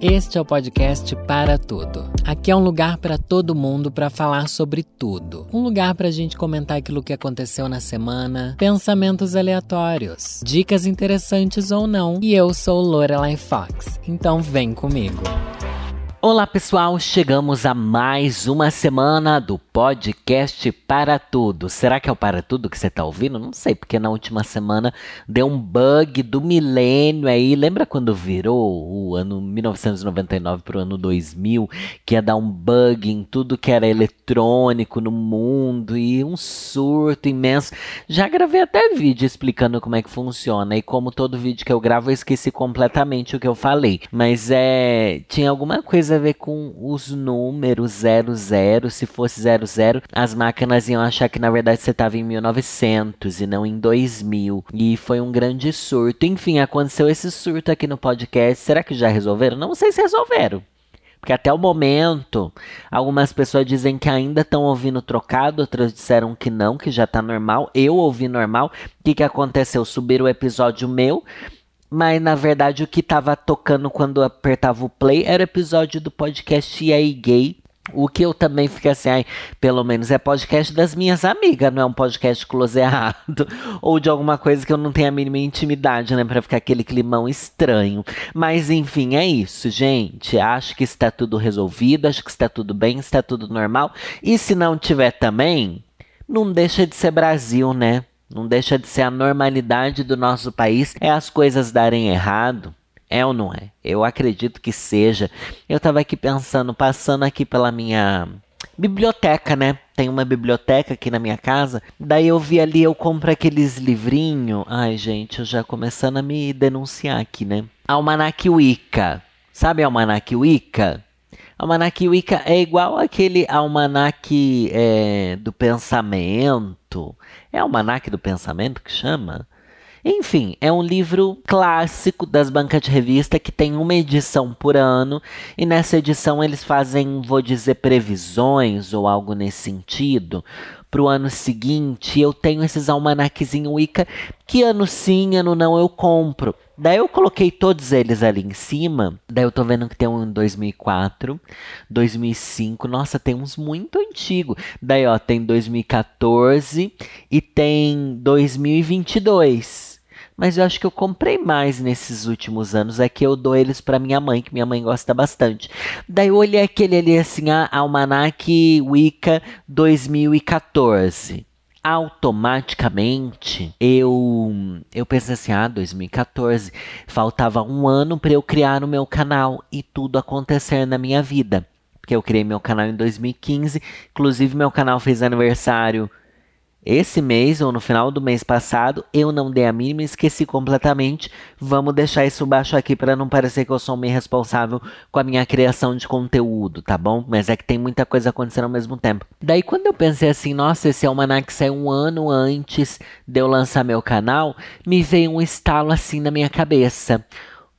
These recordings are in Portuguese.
Este é o podcast Para Tudo. Aqui é um lugar para todo mundo para falar sobre tudo. Um lugar para a gente comentar aquilo que aconteceu na semana, pensamentos aleatórios, dicas interessantes ou não. E eu sou Lorelai Fox, então vem comigo. Olá pessoal, chegamos a mais uma semana do podcast Para Tudo. Será que é o Para Tudo que você está ouvindo? Não sei, porque na última semana deu um bug do milênio aí. Lembra quando virou o ano 1999 para o ano 2000, que ia dar um bug em tudo que era eletrônico no mundo e um surto imenso? Já gravei até vídeo explicando como é que funciona e como todo vídeo que eu gravo eu esqueci completamente o que eu falei. Mas é, tinha alguma coisa a ver com os números 00. Se fosse 00, as máquinas iam achar que na verdade você estava em 1900 e não em 2000. E foi um grande surto. Enfim, aconteceu esse surto aqui no podcast. Será que já resolveram? Não sei se resolveram. Porque até o momento, algumas pessoas dizem que ainda estão ouvindo trocado, outras disseram que não, que já está normal. Eu ouvi normal. O que, que aconteceu? Subiram o episódio meu mas na verdade o que tava tocando quando apertava o play era o episódio do podcast E aí Gay. O que eu também fiquei assim, ai, pelo menos é podcast das minhas amigas, não é um podcast close errado. Ou de alguma coisa que eu não tenho a mínima intimidade, né? Pra ficar aquele climão estranho. Mas enfim, é isso, gente. Acho que está tudo resolvido, acho que está tudo bem, está tudo normal. E se não tiver também, não deixa de ser Brasil, né? Não deixa de ser a normalidade do nosso país. É as coisas darem errado. É ou não é? Eu acredito que seja. Eu estava aqui pensando, passando aqui pela minha biblioteca, né? Tem uma biblioteca aqui na minha casa. Daí eu vi ali, eu compro aqueles livrinhos. Ai, gente, eu já começando a me denunciar aqui, né? Almanac Wicca. Sabe Almanac Wicca? Almanac Wicca é igual aquele almanac é, do pensamento. É almanac do pensamento que chama? Enfim, é um livro clássico das bancas de revista que tem uma edição por ano e nessa edição eles fazem, vou dizer, previsões ou algo nesse sentido para o ano seguinte. Eu tenho esses almanaquezinho Wicca que ano sim, ano não eu compro. Daí eu coloquei todos eles ali em cima. Daí eu tô vendo que tem um em 2004, 2005. Nossa, tem uns muito antigos. Daí, ó, tem 2014 e tem 2022 mas eu acho que eu comprei mais nesses últimos anos. É que eu dou eles para minha mãe, que minha mãe gosta bastante. Daí eu olhei aquele ali assim, a Almanac Wicca 2014 automaticamente eu eu pensei assim, ah, 2014, faltava um ano para eu criar o meu canal e tudo acontecer na minha vida. Porque eu criei meu canal em 2015, inclusive meu canal fez aniversário esse mês ou no final do mês passado, eu não dei a mínima esqueci completamente. Vamos deixar isso baixo aqui para não parecer que eu sou meio responsável com a minha criação de conteúdo, tá bom? Mas é que tem muita coisa acontecendo ao mesmo tempo. Daí quando eu pensei assim, nossa, esse almanac saiu um ano antes de eu lançar meu canal, me veio um estalo assim na minha cabeça.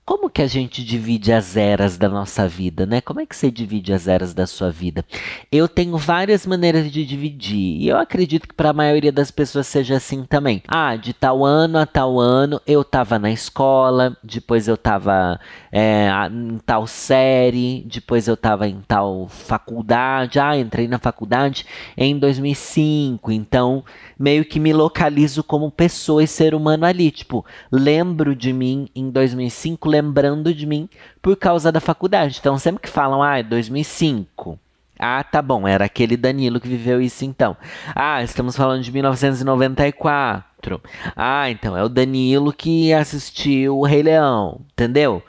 Como que a gente divide as eras da nossa vida, né? Como é que você divide as eras da sua vida? Eu tenho várias maneiras de dividir e eu acredito que para a maioria das pessoas seja assim também. Ah, de tal ano a tal ano eu estava na escola, depois eu estava é, em tal série, depois eu estava em tal faculdade. Ah, entrei na faculdade em 2005, então meio que me localizo como pessoa e ser humano ali. Tipo, lembro de mim em 2005 lembrando de mim por causa da faculdade. Então, sempre que falam, ah, é 2005. Ah, tá bom, era aquele Danilo que viveu isso então. Ah, estamos falando de 1994. Ah, então é o Danilo que assistiu o Rei Leão, entendeu?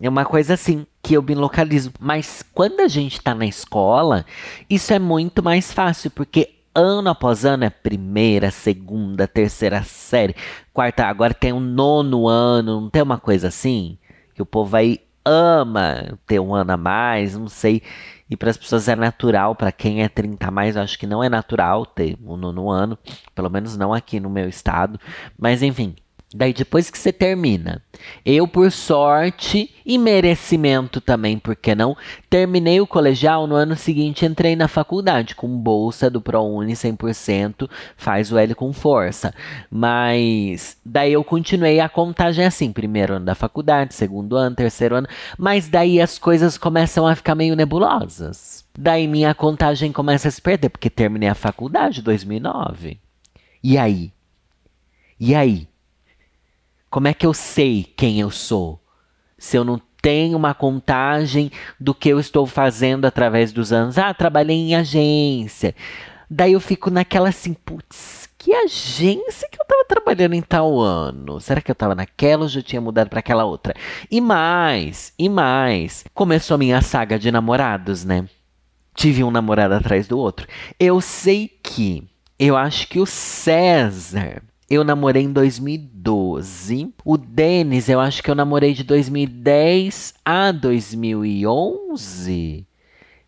É uma coisa assim que eu me localizo. Mas quando a gente tá na escola, isso é muito mais fácil, porque ano após ano é primeira, segunda, terceira série, quarta, agora tem um nono ano, não tem uma coisa assim? Que o povo aí ama ter um ano a mais, não sei. E para as pessoas é natural, para quem é 30 a mais, eu acho que não é natural ter um nono ano, pelo menos não aqui no meu estado. Mas enfim, Daí depois que você termina, eu por sorte e merecimento também, porque não, terminei o colegial no ano seguinte entrei na faculdade com bolsa do ProUni 100%, faz o L com força. Mas daí eu continuei a contagem assim, primeiro ano da faculdade, segundo ano, terceiro ano, mas daí as coisas começam a ficar meio nebulosas. Daí minha contagem começa a se perder, porque terminei a faculdade em 2009. E aí? E aí? Como é que eu sei quem eu sou? Se eu não tenho uma contagem do que eu estou fazendo através dos anos. Ah, trabalhei em agência. Daí eu fico naquela assim, putz, que agência que eu estava trabalhando em tal ano? Será que eu estava naquela ou já tinha mudado para aquela outra? E mais, e mais. Começou a minha saga de namorados, né? Tive um namorado atrás do outro. Eu sei que, eu acho que o César eu namorei em 2012. O Denis, eu acho que eu namorei de 2010 a 2011.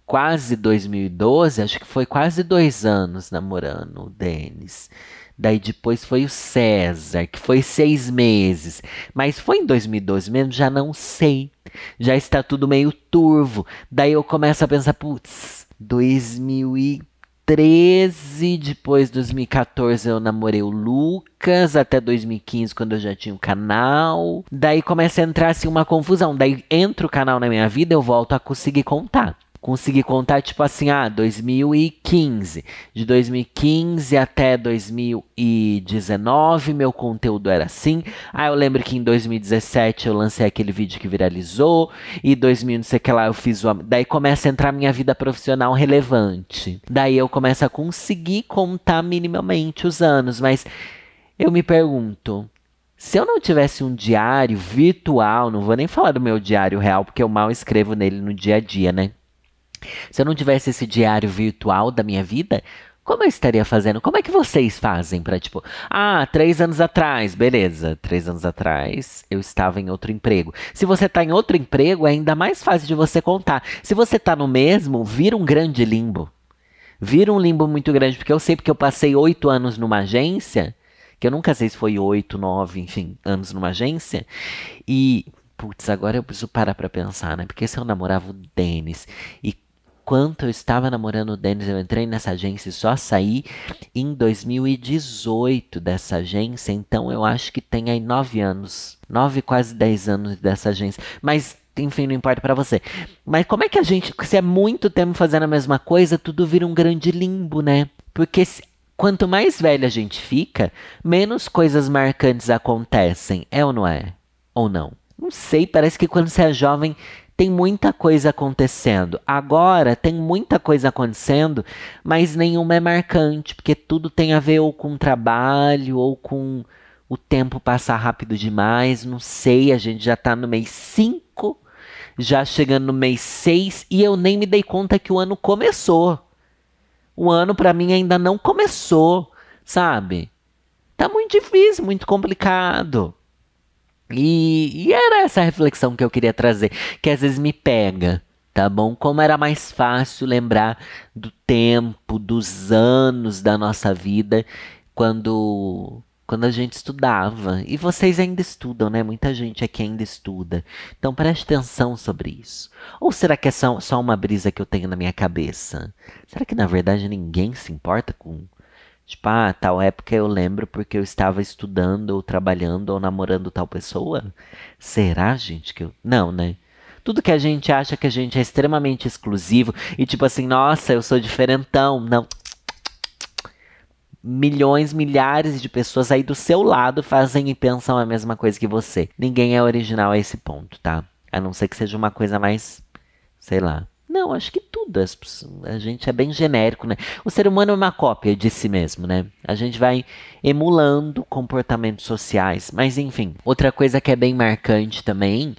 Quase 2012, acho que foi quase dois anos namorando o Denis. Daí depois foi o César, que foi seis meses. Mas foi em 2012 mesmo? Já não sei. Já está tudo meio turvo. Daí eu começo a pensar, putz, 2013 2013, depois 2014 eu namorei o Lucas, até 2015 quando eu já tinha o um canal. Daí começa a entrar assim uma confusão. Daí entra o canal na minha vida, eu volto a conseguir contar consegui contar, tipo assim, ah, 2015. De 2015 até 2019, meu conteúdo era assim. Ah, eu lembro que em 2017 eu lancei aquele vídeo que viralizou. E 2000, não sei o que lá, eu fiz o. Daí começa a entrar minha vida profissional relevante. Daí eu começo a conseguir contar minimamente os anos. Mas eu me pergunto. Se eu não tivesse um diário virtual, não vou nem falar do meu diário real, porque eu mal escrevo nele no dia a dia, né? Se eu não tivesse esse diário virtual da minha vida, como eu estaria fazendo? Como é que vocês fazem para tipo, ah, três anos atrás, beleza, três anos atrás eu estava em outro emprego. Se você está em outro emprego, é ainda mais fácil de você contar. Se você está no mesmo, vira um grande limbo. Vira um limbo muito grande, porque eu sei porque eu passei oito anos numa agência, que eu nunca sei se foi oito, nove, enfim, anos numa agência, e putz, agora eu preciso parar pra pensar, né? Porque se eu namorava o Denis e Enquanto eu estava namorando o Denis, eu entrei nessa agência e só saí em 2018 dessa agência. Então eu acho que tem aí nove anos, nove, quase dez anos dessa agência. Mas enfim, não importa para você. Mas como é que a gente, se é muito tempo fazendo a mesma coisa, tudo vira um grande limbo, né? Porque se, quanto mais velha a gente fica, menos coisas marcantes acontecem, é ou não é? Ou não? Não sei, parece que quando você é jovem tem muita coisa acontecendo. Agora tem muita coisa acontecendo, mas nenhuma é marcante, porque tudo tem a ver ou com trabalho ou com o tempo passar rápido demais. Não sei, a gente já tá no mês 5, já chegando no mês 6 e eu nem me dei conta que o ano começou. O ano para mim ainda não começou, sabe? Tá muito difícil, muito complicado. E, e era essa reflexão que eu queria trazer, que às vezes me pega tá bom? Como era mais fácil lembrar do tempo, dos anos da nossa vida quando quando a gente estudava. E vocês ainda estudam, né? Muita gente aqui ainda estuda. Então preste atenção sobre isso. Ou será que é só, só uma brisa que eu tenho na minha cabeça? Será que na verdade ninguém se importa com Tipo, ah, tal época eu lembro porque eu estava estudando ou trabalhando ou namorando tal pessoa? Será, gente, que eu. Não, né? Tudo que a gente acha que a gente é extremamente exclusivo e tipo assim, nossa, eu sou diferentão. Não. Milhões, milhares de pessoas aí do seu lado fazem e pensam a mesma coisa que você. Ninguém é original a esse ponto, tá? A não ser que seja uma coisa mais, sei lá, não, acho que tudo. A gente é bem genérico, né? O ser humano é uma cópia de si mesmo, né? A gente vai emulando comportamentos sociais. Mas, enfim, outra coisa que é bem marcante também.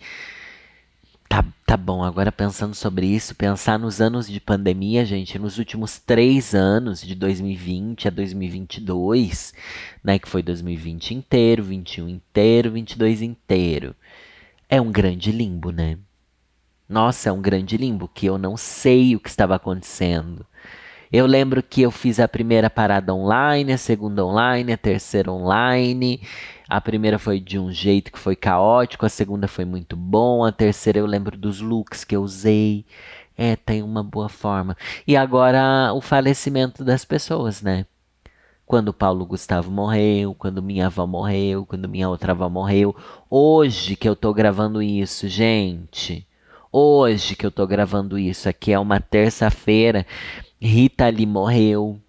Tá, tá bom, agora pensando sobre isso, pensar nos anos de pandemia, gente, nos últimos três anos, de 2020 a 2022, né? Que foi 2020 inteiro, 21 inteiro, 22 inteiro. É um grande limbo, né? Nossa, é um grande limbo que eu não sei o que estava acontecendo. Eu lembro que eu fiz a primeira parada online, a segunda online, a terceira online. A primeira foi de um jeito que foi caótico, a segunda foi muito bom, a terceira eu lembro dos looks que eu usei. É, tem uma boa forma. E agora o falecimento das pessoas, né? Quando Paulo Gustavo morreu, quando minha avó morreu, quando minha outra avó morreu. Hoje que eu tô gravando isso, gente. Hoje que eu tô gravando isso aqui é uma terça-feira. Rita ali morreu.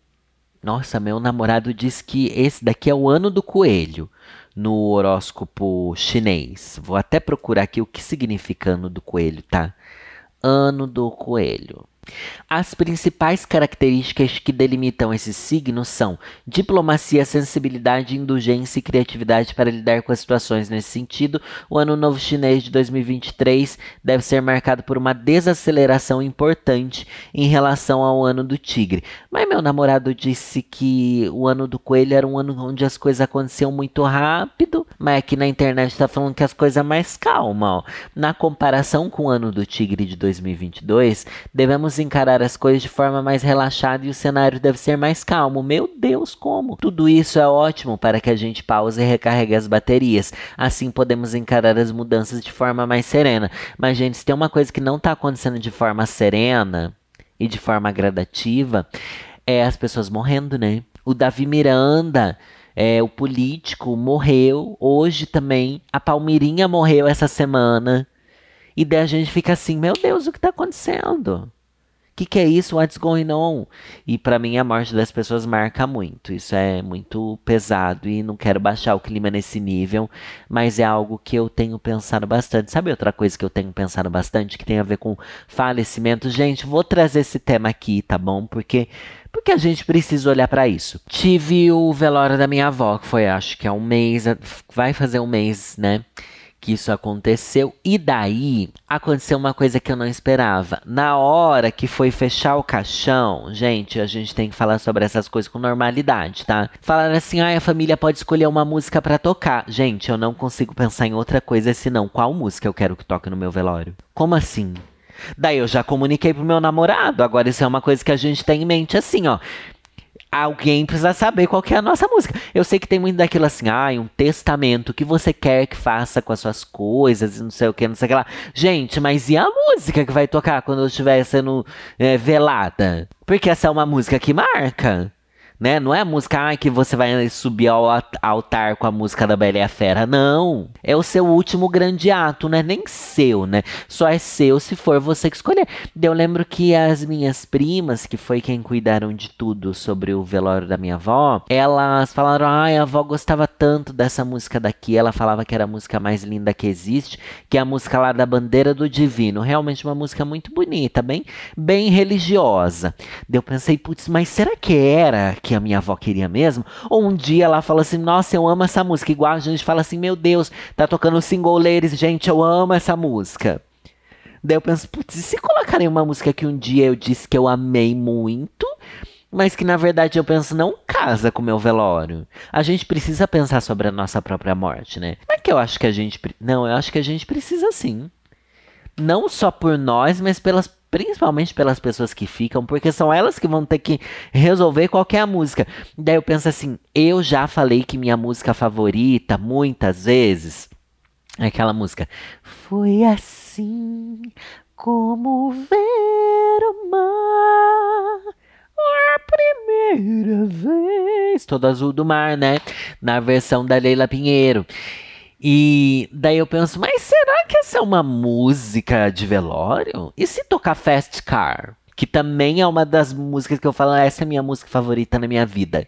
Nossa, meu namorado diz que esse daqui é o ano do coelho no horóscopo chinês. Vou até procurar aqui o que significa ano do coelho, tá? Ano do coelho. As principais características que delimitam esses signos são diplomacia, sensibilidade, indulgência e criatividade para lidar com as situações. Nesse sentido, o Ano Novo Chinês de 2023 deve ser marcado por uma desaceleração importante em relação ao Ano do Tigre. Mas meu namorado disse que o Ano do Coelho era um ano onde as coisas aconteciam muito rápido, mas aqui na internet está falando que as coisas mais calma. Na comparação com o Ano do Tigre de 2022, devemos encarar as coisas de forma mais relaxada e o cenário deve ser mais calmo. Meu Deus, como? Tudo isso é ótimo para que a gente pause e recarregue as baterias. Assim podemos encarar as mudanças de forma mais serena. Mas, gente, se tem uma coisa que não está acontecendo de forma serena e de forma gradativa, é as pessoas morrendo, né? O Davi Miranda. É, o político morreu hoje também. A Palmirinha morreu essa semana. E daí a gente fica assim, meu Deus, o que está acontecendo? Que, que é isso? What's going on? E para mim a morte das pessoas marca muito. Isso é muito pesado e não quero baixar o clima nesse nível, mas é algo que eu tenho pensado bastante. Sabe outra coisa que eu tenho pensado bastante que tem a ver com falecimento? Gente, vou trazer esse tema aqui, tá bom? Porque porque a gente precisa olhar para isso. Tive o velório da minha avó, que foi acho que há um mês, vai fazer um mês, né? Que isso aconteceu. E daí aconteceu uma coisa que eu não esperava. Na hora que foi fechar o caixão, gente, a gente tem que falar sobre essas coisas com normalidade, tá? Falaram assim: ah, a família pode escolher uma música para tocar. Gente, eu não consigo pensar em outra coisa senão qual música eu quero que toque no meu velório. Como assim? Daí eu já comuniquei pro meu namorado. Agora isso é uma coisa que a gente tem em mente assim, ó alguém precisa saber qual é a nossa música. Eu sei que tem muito daquilo assim, ah, um testamento que você quer que faça com as suas coisas, não sei o que, não sei o que lá. Gente, mas e a música que vai tocar quando eu estiver sendo é, velada? Porque essa é uma música que marca né? Não é a música ah, que você vai subir ao altar com a música da Bela e a Fera, não. É o seu último grande ato, não é nem seu, né? Só é seu se for você que escolher. Eu lembro que as minhas primas, que foi quem cuidaram de tudo sobre o velório da minha avó, elas falaram: "Ai, a avó gostava tanto dessa música daqui". Ela falava que era a música mais linda que existe, que é a música lá da Bandeira do Divino. Realmente uma música muito bonita, bem, bem religiosa. Eu pensei, putz, mas será que era que a minha avó queria mesmo. Ou um dia ela fala assim: Nossa, eu amo essa música. Igual a gente fala assim: Meu Deus, tá tocando single ladies, gente, eu amo essa música. Daí eu penso: Putz, e se colocarem uma música que um dia eu disse que eu amei muito, mas que na verdade eu penso não casa com o meu velório. A gente precisa pensar sobre a nossa própria morte, né? Não é que eu acho que a gente. Não, eu acho que a gente precisa sim. Não só por nós, mas pelas principalmente pelas pessoas que ficam, porque são elas que vão ter que resolver qual é música. Daí eu penso assim, eu já falei que minha música favorita muitas vezes é aquela música. Foi assim como ver o mar. A primeira vez. Todo azul do mar, né? Na versão da Leila Pinheiro. E daí eu penso, mas será que essa é uma música de velório? E se tocar Fast Car? Que também é uma das músicas que eu falo, essa é a minha música favorita na minha vida.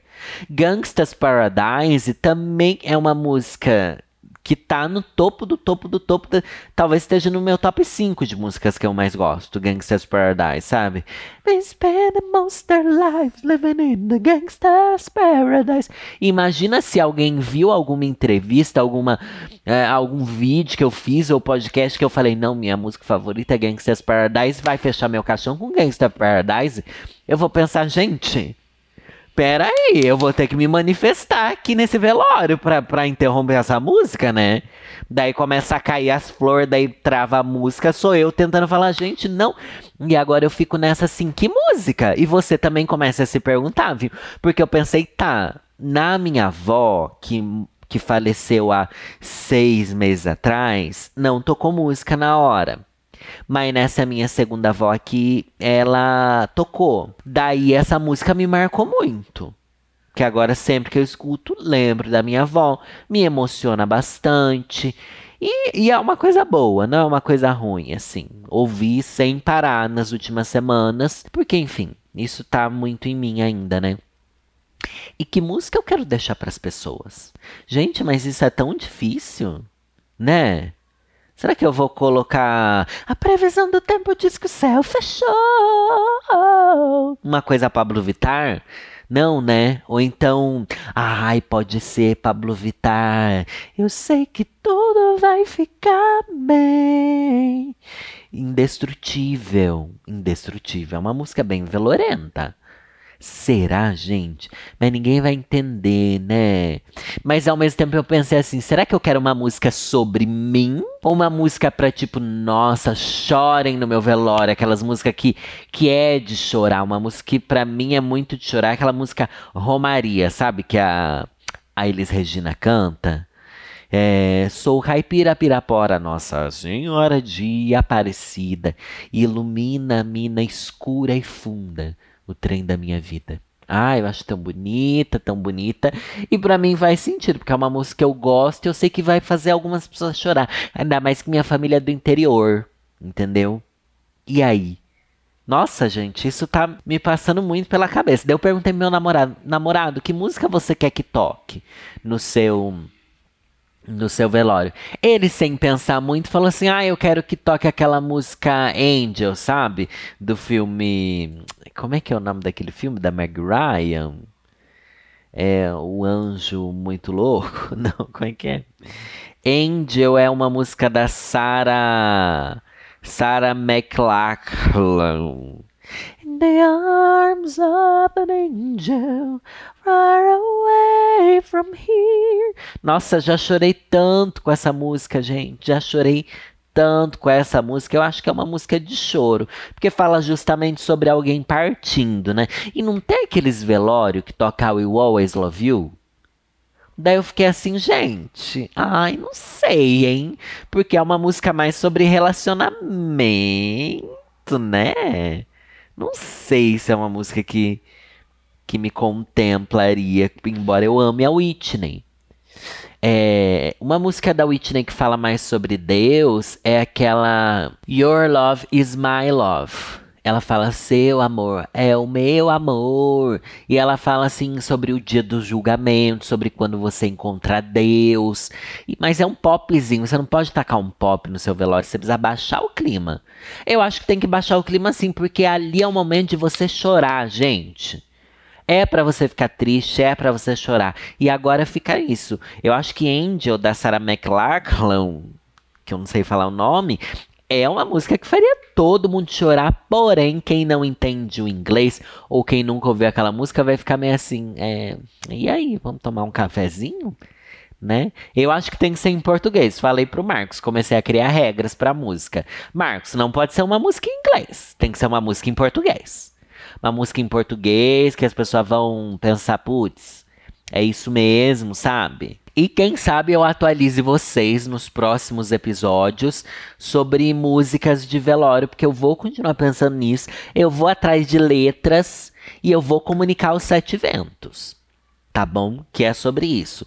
Gangsta's Paradise também é uma música que tá no topo do topo do topo. Da, talvez esteja no meu top 5 de músicas que eu mais gosto. Gangsta's Paradise, sabe? They spend most their lives living in the Gangsta's Paradise. Imagina se alguém viu alguma entrevista, alguma, é, algum vídeo que eu fiz ou podcast que eu falei, não, minha música favorita é Gangsta's Paradise, vai fechar meu caixão com Gangsta's Paradise. Eu vou pensar, gente pera aí, eu vou ter que me manifestar aqui nesse velório pra, pra interromper essa música, né? Daí começa a cair as flores, daí trava a música, sou eu tentando falar, gente, não. E agora eu fico nessa assim, que música? E você também começa a se perguntar, viu? Porque eu pensei, tá, na minha avó, que que faleceu há seis meses atrás, não tocou música na hora. Mas nessa minha segunda avó aqui, ela tocou. Daí essa música me marcou muito. Que agora, sempre que eu escuto, lembro da minha avó, me emociona bastante. E, e, é uma coisa boa, não é uma coisa ruim, assim. Ouvi sem parar nas últimas semanas, porque, enfim, isso tá muito em mim ainda, né? E que música eu quero deixar para as pessoas? Gente, mas isso é tão difícil, né? Será que eu vou colocar a previsão do tempo diz que o céu fechou? Uma coisa Pablo Vitar? Não, né? Ou então, ai, pode ser Pablo Vitar. Eu sei que tudo vai ficar bem. Indestrutível, indestrutível. É uma música bem velorenta. Será, gente? Mas ninguém vai entender, né? Mas ao mesmo tempo eu pensei assim: será que eu quero uma música sobre mim? Ou uma música pra tipo, nossa, chorem no meu velório? Aquelas músicas que, que é de chorar. Uma música que pra mim é muito de chorar. Aquela música Romaria, sabe? Que a, a Elis Regina canta. É, sou caipira pirapora, Nossa Senhora de Aparecida, ilumina a mina escura e funda o trem da minha vida. Ah, eu acho tão bonita, tão bonita. E para mim faz sentido, porque é uma música que eu gosto e eu sei que vai fazer algumas pessoas chorar. Ainda mais que minha família é do interior, entendeu? E aí? Nossa, gente, isso tá me passando muito pela cabeça. Daí eu perguntei pro meu namorado, namorado, que música você quer que toque no seu no seu velório. Ele, sem pensar muito, falou assim: Ah, eu quero que toque aquela música Angel, sabe? Do filme. Como é que é o nome daquele filme? Da Meg Ryan? É O Anjo Muito Louco? Não, como é que é? Angel é uma música da Sarah. Sarah McLachlan. In the arms of an angel, far away from here. Nossa, já chorei tanto com essa música, gente. Já chorei tanto com essa música. Eu acho que é uma música de choro, porque fala justamente sobre alguém partindo, né? E não tem aqueles velório que toca We Always Love You? Daí eu fiquei assim, gente, ai, não sei, hein? Porque é uma música mais sobre relacionamento, né? Não sei se é uma música que, que me contemplaria, embora eu ame a Whitney. É, uma música da Whitney que fala mais sobre Deus é aquela Your Love is My Love. Ela fala, seu amor é o meu amor. E ela fala assim sobre o dia do julgamento, sobre quando você encontrar Deus. E, mas é um popzinho, você não pode tacar um pop no seu velório, você precisa baixar o clima. Eu acho que tem que baixar o clima sim, porque ali é o momento de você chorar, gente. É para você ficar triste, é para você chorar. E agora fica isso. Eu acho que Angel, da Sarah McLachlan, que eu não sei falar o nome, é uma música que faria todo mundo chorar, porém, quem não entende o inglês ou quem nunca ouviu aquela música vai ficar meio assim, é, e aí, vamos tomar um cafezinho? Né? Eu acho que tem que ser em português. Falei pro Marcos, comecei a criar regras pra música. Marcos, não pode ser uma música em inglês, tem que ser uma música em português. Uma música em português que as pessoas vão pensar, putz, é isso mesmo, sabe? E quem sabe eu atualize vocês nos próximos episódios sobre músicas de velório, porque eu vou continuar pensando nisso. Eu vou atrás de letras e eu vou comunicar os sete ventos tá bom? Que é sobre isso.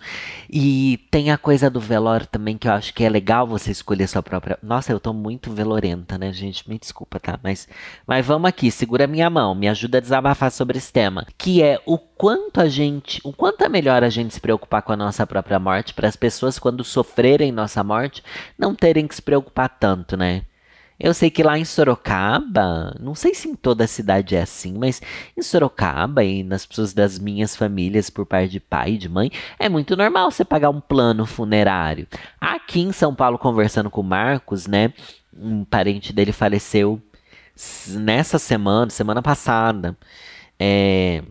E tem a coisa do velório também que eu acho que é legal você escolher sua própria. Nossa, eu tô muito velorenta, né, gente? Me desculpa, tá? Mas, mas vamos aqui, segura minha mão, me ajuda a desabafar sobre esse tema, que é o quanto a gente, o quanto é melhor a gente se preocupar com a nossa própria morte para as pessoas quando sofrerem nossa morte não terem que se preocupar tanto, né? Eu sei que lá em Sorocaba, não sei se em toda a cidade é assim, mas em Sorocaba e nas pessoas das minhas famílias por parte de pai e de mãe, é muito normal você pagar um plano funerário. Aqui em São Paulo, conversando com o Marcos, né, um parente dele faleceu nessa semana, semana passada. É,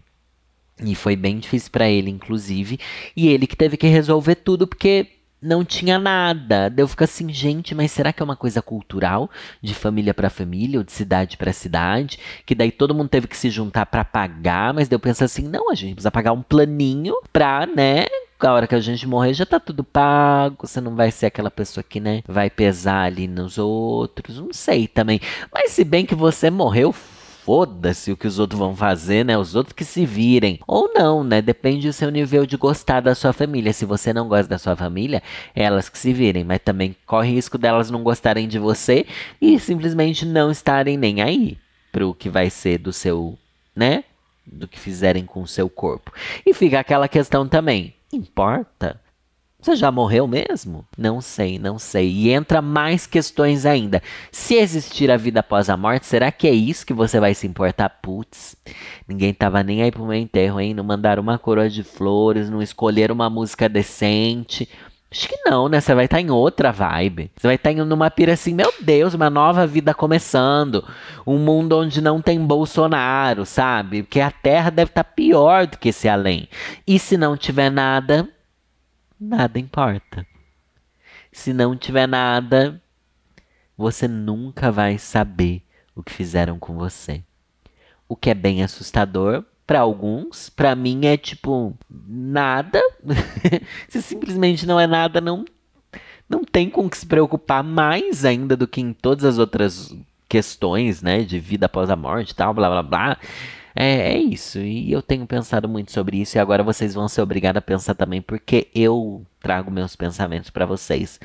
E foi bem difícil para ele, inclusive. E ele que teve que resolver tudo porque não tinha nada. Daí eu fico assim, gente, mas será que é uma coisa cultural, de família para família, ou de cidade para cidade, que daí todo mundo teve que se juntar para pagar, mas daí eu penso assim, não, a gente precisa pagar um planinho pra, né, a hora que a gente morrer já tá tudo pago, você não vai ser aquela pessoa que, né, vai pesar ali nos outros, não sei também. Mas se bem que você morreu, foda-se o que os outros vão fazer, né? Os outros que se virem. Ou não, né? Depende do seu nível de gostar da sua família. Se você não gosta da sua família, elas que se virem. Mas também corre risco delas não gostarem de você e simplesmente não estarem nem aí pro que vai ser do seu, né? Do que fizerem com o seu corpo. E fica aquela questão também. Importa? Você já morreu mesmo? Não sei, não sei. E entra mais questões ainda. Se existir a vida após a morte, será que é isso que você vai se importar? Putz, ninguém tava nem aí pro meu enterro, hein? Não mandaram uma coroa de flores, não escolheram uma música decente. Acho que não, né? Você vai estar tá em outra vibe. Você vai estar tá numa pira assim, meu Deus, uma nova vida começando. Um mundo onde não tem Bolsonaro, sabe? Porque a Terra deve estar tá pior do que esse além. E se não tiver nada, nada importa. Se não tiver nada, você nunca vai saber o que fizeram com você. O que é bem assustador para alguns, para mim é tipo nada. se simplesmente não é nada, não não tem com que se preocupar mais ainda do que em todas as outras questões, né, de vida após a morte, tal, blá blá blá. É, é isso. E eu tenho pensado muito sobre isso e agora vocês vão ser obrigados a pensar também, porque eu trago meus pensamentos para vocês.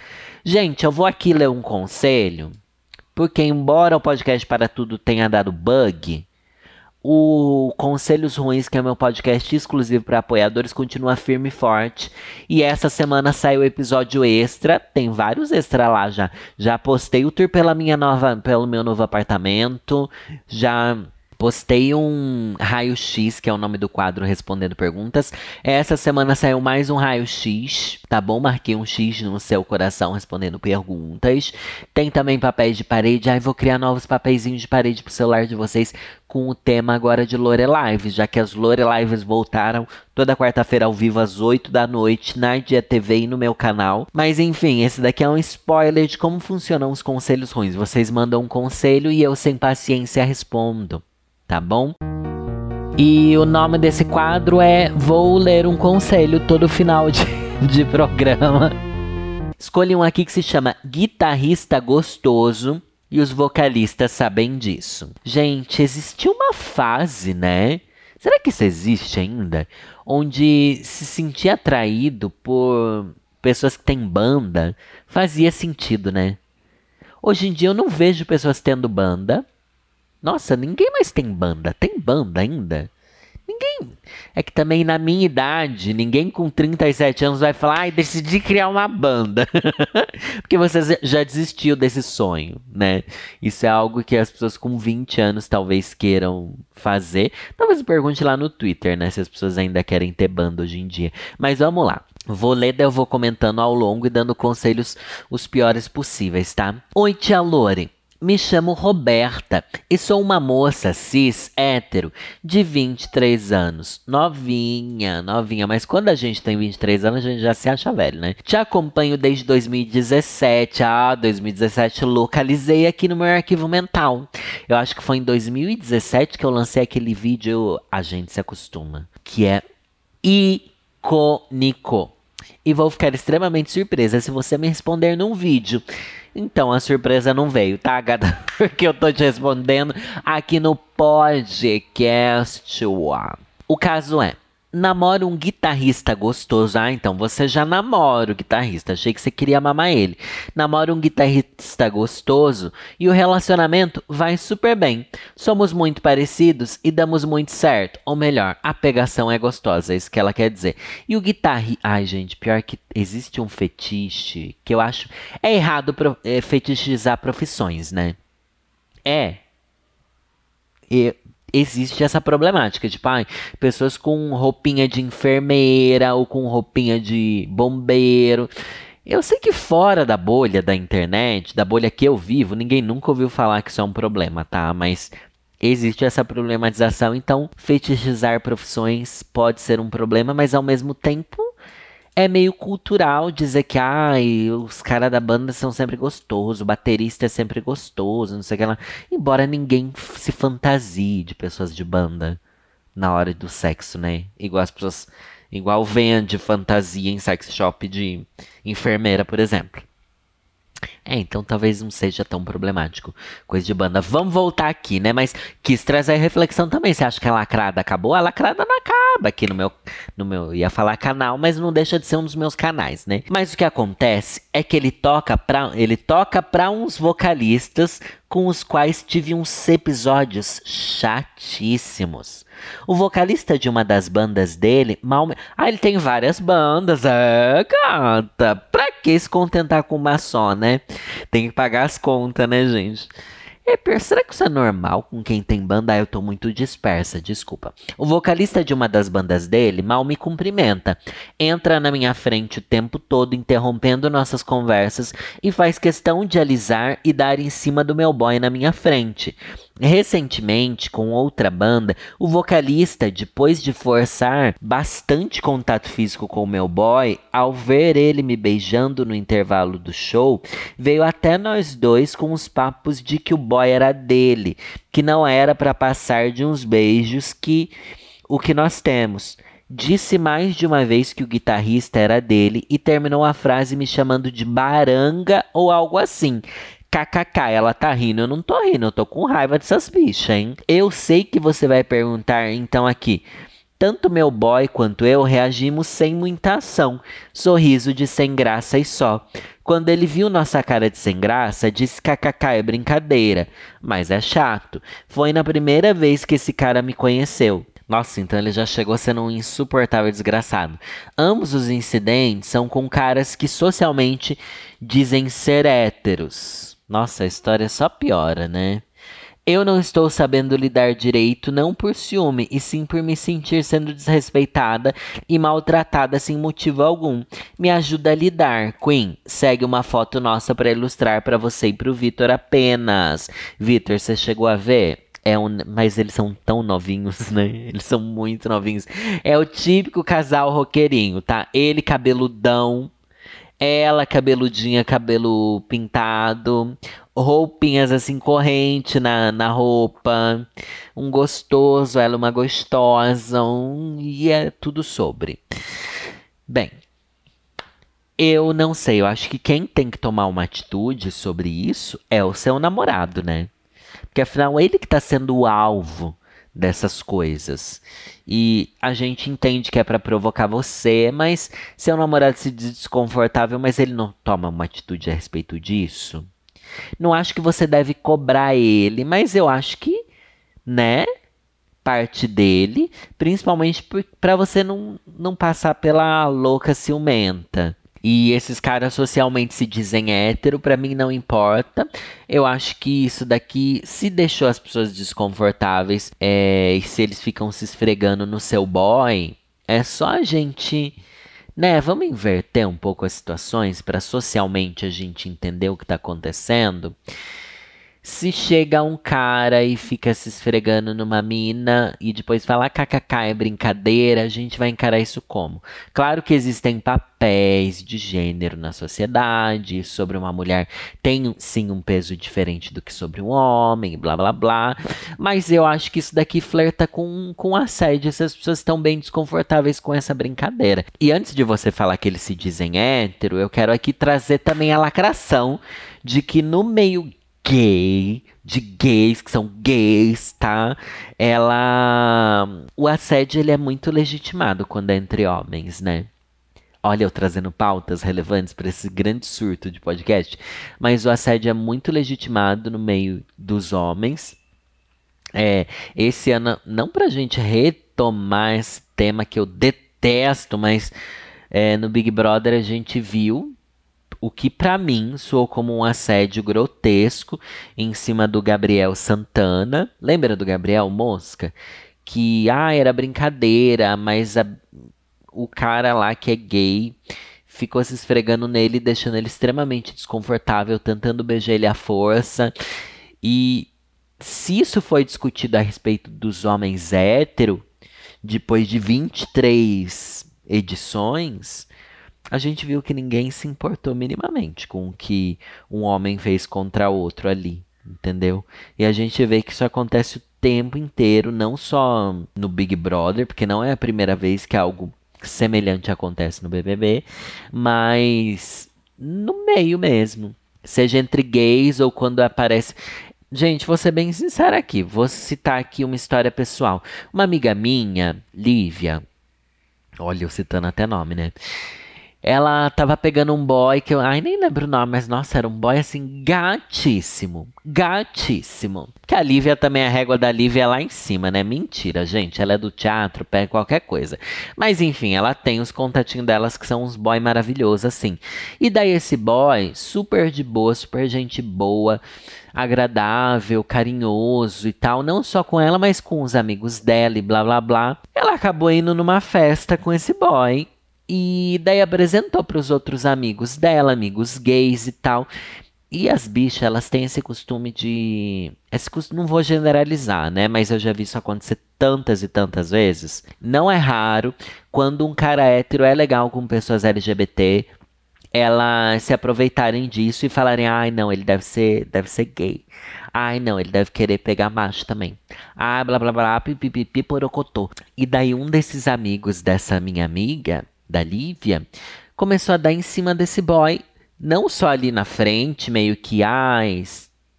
Gente, eu vou aqui ler um conselho, porque embora o podcast para tudo tenha dado bug, o Conselhos Ruins, que é meu podcast exclusivo para apoiadores, continua firme e forte. E essa semana saiu o episódio extra. Tem vários extras lá já. Já postei o tour pela minha nova, pelo meu novo apartamento. Já Postei um raio-x, que é o nome do quadro Respondendo Perguntas. Essa semana saiu mais um raio-x, tá bom? Marquei um X no seu coração respondendo perguntas. Tem também papéis de parede. Ai, vou criar novos papeizinhos de parede pro celular de vocês com o tema agora de Lore Lives, já que as Lore Lives voltaram toda quarta-feira ao vivo às 8 da noite na Dia TV e no meu canal. Mas enfim, esse daqui é um spoiler de como funcionam os conselhos ruins. Vocês mandam um conselho e eu sem paciência respondo tá bom? E o nome desse quadro é Vou Ler um Conselho todo final de, de programa. Escolhi um aqui que se chama Guitarrista Gostoso e os vocalistas sabem disso. Gente, existiu uma fase, né? Será que isso existe ainda? Onde se sentir atraído por pessoas que têm banda fazia sentido, né? Hoje em dia eu não vejo pessoas tendo banda, nossa, ninguém mais tem banda. Tem banda ainda? Ninguém. É que também na minha idade, ninguém com 37 anos vai falar, ai, decidi criar uma banda. Porque você já desistiu desse sonho, né? Isso é algo que as pessoas com 20 anos talvez queiram fazer. Talvez pergunte lá no Twitter, né? Se as pessoas ainda querem ter banda hoje em dia. Mas vamos lá. Vou ler, daí eu vou comentando ao longo e dando conselhos os piores possíveis, tá? Oi, tia Lore. Me chamo Roberta e sou uma moça cis hétero de 23 anos. Novinha, novinha, mas quando a gente tem 23 anos, a gente já se acha velho, né? Te acompanho desde 2017. Ah, 2017 localizei aqui no meu arquivo mental. Eu acho que foi em 2017 que eu lancei aquele vídeo A gente se acostuma, que é icônico. E vou ficar extremamente surpresa se você me responder num vídeo então a surpresa não veio, tá, gata? Porque eu tô te respondendo aqui no podcast. O caso é, namora um guitarrista gostoso. Ah, então você já namora o guitarrista. Achei que você queria mamar ele. Namora um guitarrista gostoso e o relacionamento vai super bem. Somos muito parecidos e damos muito certo. Ou melhor, a pegação é gostosa, é isso que ela quer dizer. E o guitarrista. Ai, gente, pior que existe um fetiche que eu acho. É errado pro... é, fetichizar profissões, né? É. existe essa problemática. Tipo, ai, pessoas com roupinha de enfermeira ou com roupinha de bombeiro. Eu sei que fora da bolha da internet, da bolha que eu vivo, ninguém nunca ouviu falar que isso é um problema, tá? Mas existe essa problematização, então fetichizar profissões pode ser um problema, mas ao mesmo tempo é meio cultural dizer que ai, os caras da banda são sempre gostosos, o baterista é sempre gostoso, não sei o que lá. Embora ninguém se fantasie de pessoas de banda na hora do sexo, né? Igual as pessoas. Igual vende fantasia em sex shop de enfermeira, por exemplo. É, então talvez não seja tão problemático. Coisa de banda. Vamos voltar aqui, né? Mas quis trazer reflexão também. Você acha que a lacrada acabou? A lacrada não acaba aqui no meu. No meu ia falar canal, mas não deixa de ser um dos meus canais, né? Mas o que acontece é que ele toca pra, ele toca pra uns vocalistas com os quais tive uns episódios chatíssimos. O vocalista de uma das bandas dele, mal. Ah, ele tem várias bandas. É, canta. Pra que se contentar com uma só, né? Tem que pagar as contas, né, gente? É, será que isso é normal com quem tem banda? Ah, eu tô muito dispersa, desculpa. O vocalista de uma das bandas dele mal me cumprimenta. Entra na minha frente o tempo todo, interrompendo nossas conversas e faz questão de alisar e dar em cima do meu boy na minha frente. Recentemente, com outra banda, o vocalista, depois de forçar bastante contato físico com o meu boy, ao ver ele me beijando no intervalo do show, veio até nós dois com os papos de que o boy era dele, que não era para passar de uns beijos que o que nós temos. Disse mais de uma vez que o guitarrista era dele e terminou a frase me chamando de baranga ou algo assim. KKK, ela tá rindo, eu não tô rindo, eu tô com raiva dessas bichas, hein? Eu sei que você vai perguntar, então aqui. Tanto meu boy quanto eu reagimos sem muita ação, sorriso de sem graça e só. Quando ele viu nossa cara de sem graça, disse kkk é brincadeira, mas é chato. Foi na primeira vez que esse cara me conheceu. Nossa, então ele já chegou sendo um insuportável desgraçado. Ambos os incidentes são com caras que socialmente dizem ser héteros. Nossa, a história só piora, né? Eu não estou sabendo lidar direito, não por ciúme, e sim por me sentir sendo desrespeitada e maltratada sem motivo algum. Me ajuda a lidar. Queen, segue uma foto nossa para ilustrar para você e pro Vitor apenas. Vitor, você chegou a ver? É um, mas eles são tão novinhos, né? Eles são muito novinhos. É o típico casal roqueirinho, tá? Ele cabeludão, ela, cabeludinha, cabelo pintado, roupinhas assim, corrente na, na roupa, um gostoso, ela uma gostosa, um, e é tudo sobre. Bem, eu não sei, eu acho que quem tem que tomar uma atitude sobre isso é o seu namorado, né? Porque afinal ele que tá sendo o alvo dessas coisas. E a gente entende que é para provocar você, mas seu namorado se diz desconfortável, mas ele não toma uma atitude a respeito disso. Não acho que você deve cobrar ele, mas eu acho que, né, parte dele, principalmente para você não, não passar pela louca ciumenta. E esses caras socialmente se dizem hétero, para mim não importa. Eu acho que isso daqui, se deixou as pessoas desconfortáveis é, e se eles ficam se esfregando no seu boy, é só a gente. Né, vamos inverter um pouco as situações para socialmente a gente entender o que está acontecendo. Se chega um cara e fica se esfregando numa mina e depois fala kkk é brincadeira, a gente vai encarar isso como? Claro que existem papéis de gênero na sociedade, sobre uma mulher tem sim um peso diferente do que sobre um homem, blá blá blá, mas eu acho que isso daqui flerta com, com assédio, essas pessoas estão bem desconfortáveis com essa brincadeira. E antes de você falar que eles se dizem hétero, eu quero aqui trazer também a lacração de que no meio gay, de gays, que são gays, tá? Ela. O assédio ele é muito legitimado quando é entre homens, né? Olha, eu trazendo pautas relevantes para esse grande surto de podcast. Mas o assédio é muito legitimado no meio dos homens. É, esse ano, não pra gente retomar esse tema que eu detesto, mas é, no Big Brother a gente viu o que para mim soou como um assédio grotesco em cima do Gabriel Santana. Lembra do Gabriel Mosca? Que, ah, era brincadeira, mas a, o cara lá que é gay ficou se esfregando nele, deixando ele extremamente desconfortável, tentando beijar ele à força. E se isso foi discutido a respeito dos homens hétero, depois de 23 edições, a gente viu que ninguém se importou minimamente com o que um homem fez contra outro ali, entendeu? E a gente vê que isso acontece o tempo inteiro, não só no Big Brother, porque não é a primeira vez que algo semelhante acontece no BBB, mas no meio mesmo. Seja entre gays ou quando aparece. Gente, vou ser bem sincera aqui. Vou citar aqui uma história pessoal. Uma amiga minha, Lívia. Olha, eu citando até nome, né? Ela tava pegando um boy que eu. Ai, nem lembro o nome, mas nossa, era um boy assim, gatíssimo. Gatíssimo. Que a Lívia também, a régua da Lívia é lá em cima, né? Mentira, gente. Ela é do teatro, pega qualquer coisa. Mas enfim, ela tem os contatinhos delas que são uns boy maravilhosos, assim. E daí esse boy, super de boa, super gente boa agradável, carinhoso e tal, não só com ela, mas com os amigos dela e blá blá blá. Ela acabou indo numa festa com esse boy e daí apresentou para os outros amigos dela, amigos gays e tal. E as bichas, elas têm esse costume de. Esse costume, não vou generalizar, né? Mas eu já vi isso acontecer tantas e tantas vezes. Não é raro quando um cara hétero é legal com pessoas LGBT, elas se aproveitarem disso e falarem: ai, não, ele deve ser, deve ser gay. Ai, não, ele deve querer pegar macho também. Ah, blá blá blá, pipipipi, porocotô. E daí um desses amigos dessa minha amiga da Lívia, começou a dar em cima desse boy, não só ali na frente, meio que, ai,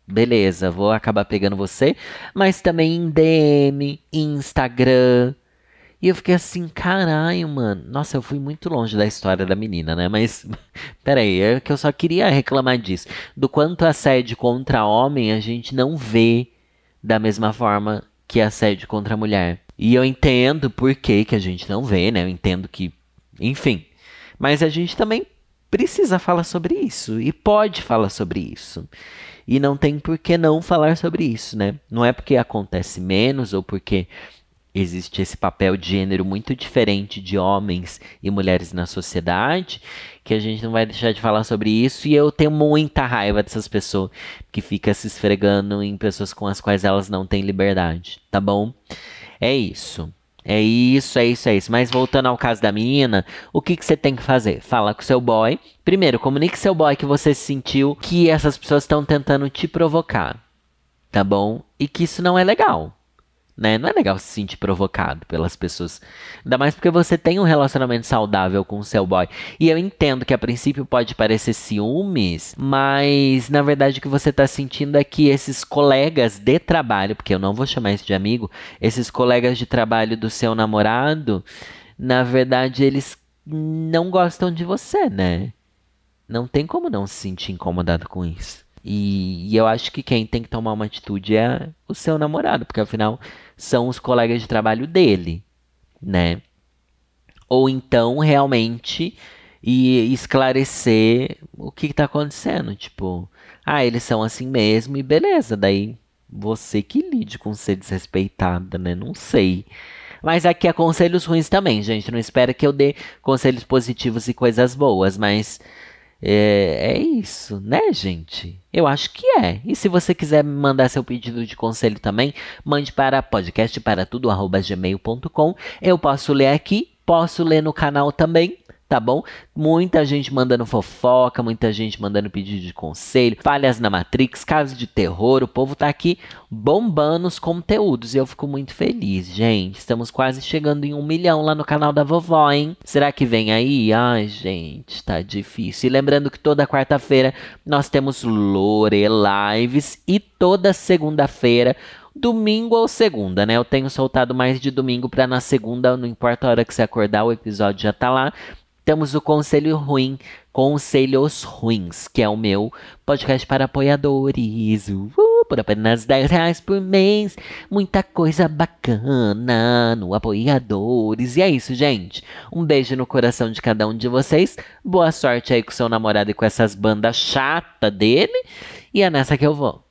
beleza, vou acabar pegando você, mas também em DM, Instagram. E eu fiquei assim, caralho, mano. Nossa, eu fui muito longe da história da menina, né? Mas, peraí, é que eu só queria reclamar disso. Do quanto assédio contra homem a gente não vê da mesma forma que assédio contra mulher. E eu entendo por que, que a gente não vê, né? Eu entendo que enfim. Mas a gente também precisa falar sobre isso e pode falar sobre isso. E não tem por que não falar sobre isso, né? Não é porque acontece menos ou porque existe esse papel de gênero muito diferente de homens e mulheres na sociedade que a gente não vai deixar de falar sobre isso. E eu tenho muita raiva dessas pessoas que ficam se esfregando em pessoas com as quais elas não têm liberdade, tá bom? É isso. É isso, é isso, é isso. Mas voltando ao caso da menina, o que, que você tem que fazer? Fala com seu boy. Primeiro, comunique seu boy que você sentiu que essas pessoas estão tentando te provocar. Tá bom? E que isso não é legal né? Não é legal se sentir provocado pelas pessoas. Ainda mais porque você tem um relacionamento saudável com o seu boy. E eu entendo que a princípio pode parecer ciúmes, mas na verdade o que você está sentindo é que esses colegas de trabalho, porque eu não vou chamar isso de amigo, esses colegas de trabalho do seu namorado, na verdade eles não gostam de você, né? Não tem como não se sentir incomodado com isso. E, e, eu acho que quem tem que tomar uma atitude é o seu namorado, porque afinal são os colegas de trabalho dele, né? Ou então realmente e esclarecer o que está acontecendo, tipo, ah, eles são assim mesmo e beleza, daí você que lide com ser desrespeitada, né? Não sei. Mas aqui é conselhos ruins também, gente. Não espera que eu dê conselhos positivos e coisas boas, mas é, é, isso, né, gente? Eu acho que é. E se você quiser mandar seu pedido de conselho também, mande para podcastparatudo@gmail.com. Eu posso ler aqui, posso ler no canal também tá bom? Muita gente mandando fofoca, muita gente mandando pedido de conselho, falhas na Matrix, casos de terror, o povo tá aqui bombando os conteúdos e eu fico muito feliz, gente. Estamos quase chegando em um milhão lá no canal da vovó, hein? Será que vem aí? Ai, gente, tá difícil. E lembrando que toda quarta-feira nós temos Lore Lives e toda segunda-feira domingo ou segunda, né? Eu tenho soltado mais de domingo para na segunda, não importa a hora que você acordar, o episódio já tá lá. Temos o Conselho Ruim, Conselhos Ruins, que é o meu podcast para apoiadores. Uh, por apenas 10 reais por mês. Muita coisa bacana no Apoiadores. E é isso, gente. Um beijo no coração de cada um de vocês. Boa sorte aí com seu namorado e com essas bandas chatas dele. E é nessa que eu vou.